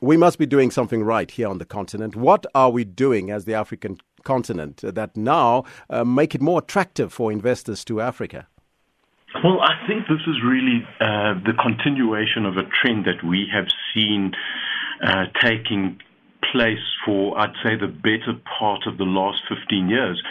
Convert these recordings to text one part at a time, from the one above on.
we must be doing something right here on the continent. What are we doing as the African continent that now uh, make it more attractive for investors to Africa? Well, I think this is really uh, the continuation of a trend that we have seen uh, taking place for, I'd say, the better part of the last 15 years.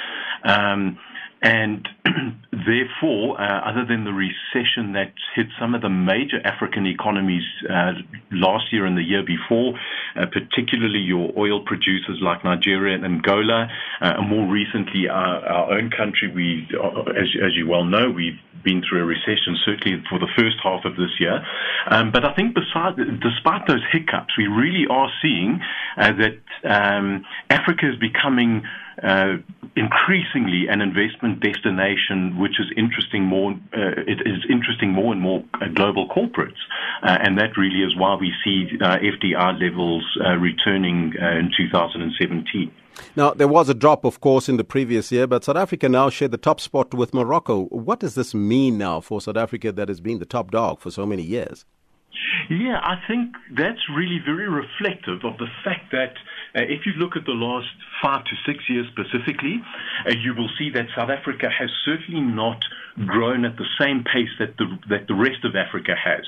Um, and therefore, uh, other than the recession that hit some of the major African economies uh, last year and the year before, uh, particularly your oil producers like Nigeria and Angola, uh, and more recently our, our own country, we, uh, as, as you well know, we've been through a recession, certainly for the first half of this year. Um, but I think besides, despite those hiccups, we really are seeing uh, that um, Africa is becoming uh, increasingly an investment destination, which is interesting more. Uh, it is interesting more and more uh, global corporates, uh, and that really is why we see uh, FDI levels uh, returning in 2017. Now, there was a drop, of course, in the previous year, but South Africa now shared the top spot with Morocco. What does this mean now for South Africa that has been the top dog for so many years? Yeah, I think that's really very reflective of the fact that uh, if you look at the last five to six years specifically, uh, you will see that South Africa has certainly not grown at the same pace that the that the rest of Africa has.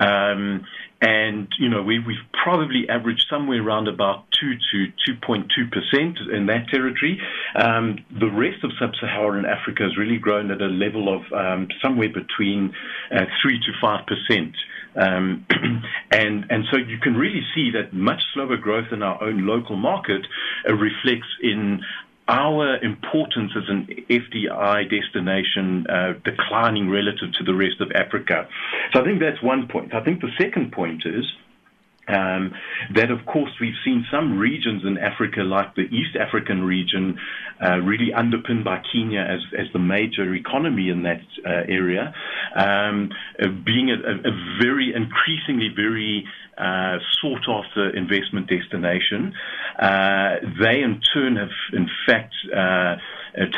Um, and you know we, we've probably averaged somewhere around about two to 2.2 percent in that territory. Um, the rest of sub-Saharan Africa has really grown at a level of um, somewhere between uh, three to five percent. Um, and and so you can really see that much slower growth in our own local market uh, reflects in our importance as an FDI destination uh, declining relative to the rest of Africa. So I think that's one point. I think the second point is um, that, of course, we've seen some regions in Africa, like the East African region, uh, really underpinned by Kenya as, as the major economy in that uh, area, um, uh, being a, a, very increasingly very uh, sought after investment destination. Uh, they, in turn, have, in fact, uh,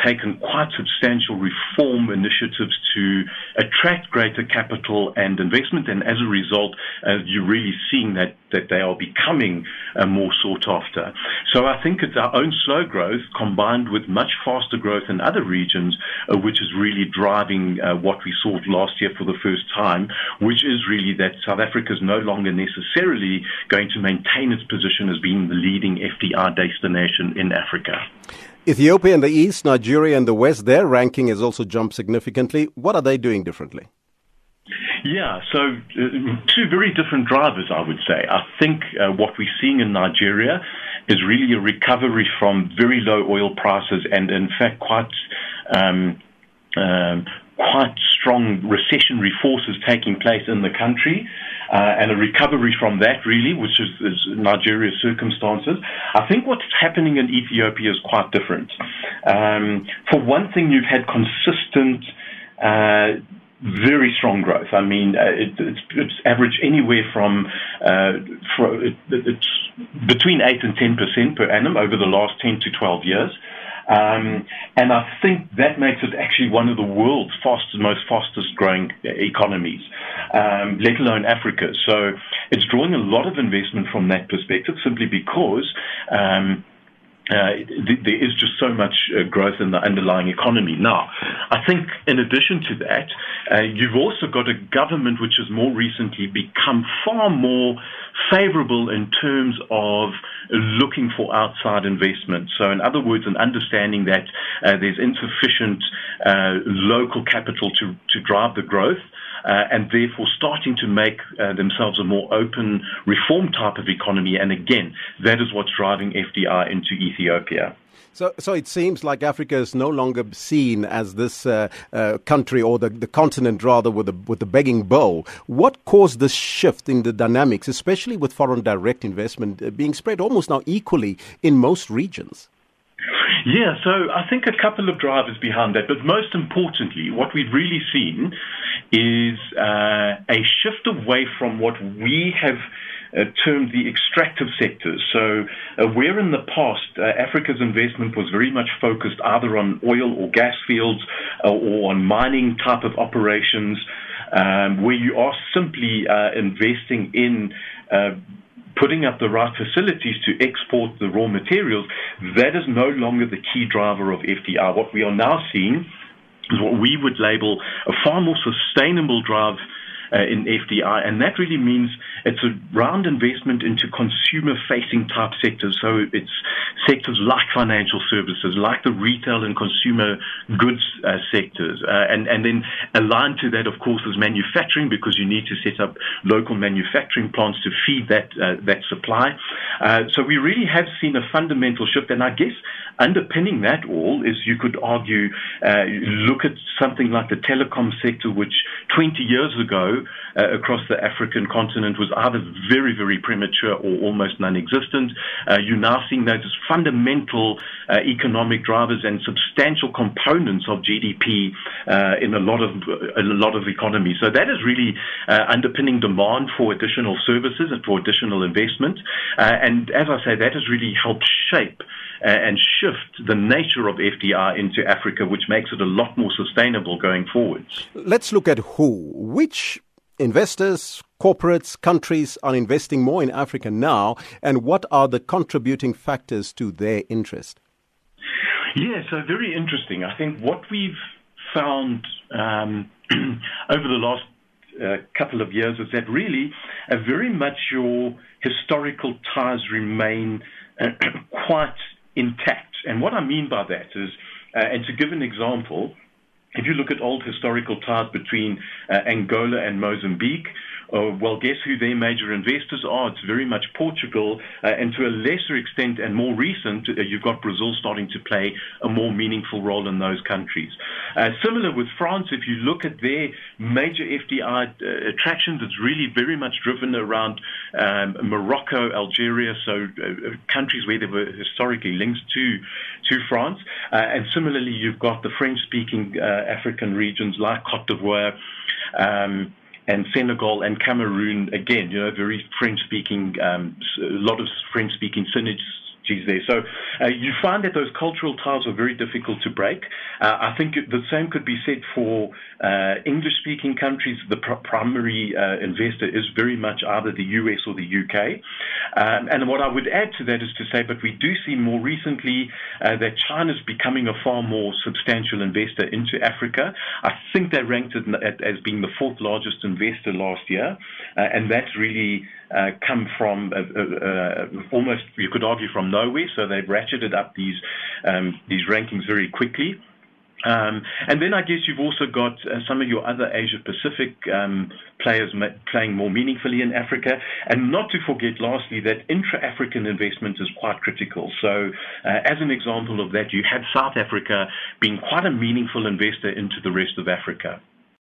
taken quite substantial reform initiatives to attract greater capital and investment, and as a result, uh, you're really seeing that that they are becoming uh, more sought after. So I think it's our own slow growth combined with much faster growth in other regions, uh, which is really driving uh, what we saw last year for the first time, which is really that South Africa is no longer necessarily going to maintain its position as being the leading FDI destination in Africa. Ethiopia in the east, Nigeria in the west, their ranking has also jumped significantly. What are they doing differently? Yeah, so uh, two very different drivers, I would say. I think uh, what we're seeing in Nigeria is really a recovery from very low oil prices and, in fact, quite um, um, quite strong recessionary forces taking place in the country. Uh, and a recovery from that, really, which is, is, Nigeria's circumstances. I think what's happening in Ethiopia is quite different. Um, for one thing, you've had consistent uh, very strong growth. I mean, uh, it, it's, it's averaged anywhere from uh, for, it, it's between eight and ten percent per annum over the last ten to twelve years. Um, and I think that makes it actually one of the world's fastest, most fastest growing economies, um, let alone Africa. So it's drawing a lot of investment from that perspective simply because um, uh, th- there is just so much uh, growth in the underlying economy. Now, I think in addition to that, uh, you've also got a government which has more recently become far more favorable in terms of looking for outside investment. So, in other words, an understanding that uh, there's insufficient uh, local capital to, to drive the growth uh, and therefore starting to make uh, themselves a more open reform type of economy. And again, that is what's driving FDI into Ethiopia. So, so it seems like Africa is no longer seen as this uh, uh, country or the, the continent, rather, with the, with the begging bowl. What caused this shift in the dynamics, especially with foreign direct investment uh, being spread almost now equally in most regions? Yeah, so I think a couple of drivers behind that, but most importantly, what we've really seen is uh, a shift away from what we have uh, termed the extractive sectors. So, uh, where in the past uh, Africa's investment was very much focused either on oil or gas fields uh, or on mining type of operations, um, where you are simply uh, investing in putting up the right facilities to export the raw materials, that is no longer the key driver of FDI. What we are now seeing is what we would label a far more sustainable drive uh, in FDI, and that really means it's a round investment into consumer-facing type sectors. So it's sectors like financial services, like the retail and consumer goods uh, sectors, uh, and and then aligned to that, of course, is manufacturing because you need to set up local manufacturing plants to feed that uh, that supply. Uh, so we really have seen a fundamental shift, and I guess underpinning that all is you could argue, uh, look at something like the telecom sector, which 20 years ago uh, across the African continent was either very, very premature or almost non-existent. Uh, you're now seeing those as fundamental uh, economic drivers and substantial components of GDP uh, in a lot of a lot of economies. So that is really uh, underpinning demand for additional services and for additional investment. and as I say, that has really helped shape and shift the nature of FDI into Africa, which makes it a lot more sustainable going forward. Let's look at who. Which investors, corporates, countries are investing more in Africa now, and what are the contributing factors to their interest? Yeah, so very interesting. I think what we've found um, over the last uh, couple of years is that really very much your historical ties remain uh, quite intact. And what I mean by that is, uh, and to give an example, if you look at old historical ties between uh, Angola and Mozambique, uh, well, guess who their major investors are? It's very much Portugal, uh, and to a lesser extent and more recent, uh, you've got Brazil starting to play a more meaningful role in those countries. Uh, similar with France, if you look at their major FDI uh, attractions, it's really very much driven around um, Morocco, Algeria, so uh, countries where there were historically links to to France. and similarly, you've got the French-speaking African regions like Cote d'Ivoire. Um, and Senegal and Cameroon, again, you know, very French speaking, um, a lot of French speaking there. So uh, you find that those cultural ties are very difficult to break. Uh, I think the same could be said for uh, English-speaking countries. The pr- primary uh, investor is very much either the US or the UK. Um, and what I would add to that is to say, but we do see more recently uh, that China is becoming a far more substantial investor into Africa. I think they ranked it as being the fourth largest investor last year, uh, and that's really uh, come from uh, uh, uh, almost, you could argue, from nowhere. So they've ratcheted up these um, these rankings very quickly. Um, and then I guess you've also got uh, some of your other Asia Pacific um, players ma- playing more meaningfully in Africa. And not to forget, lastly, that intra African investment is quite critical. So, uh, as an example of that, you had South Africa being quite a meaningful investor into the rest of Africa.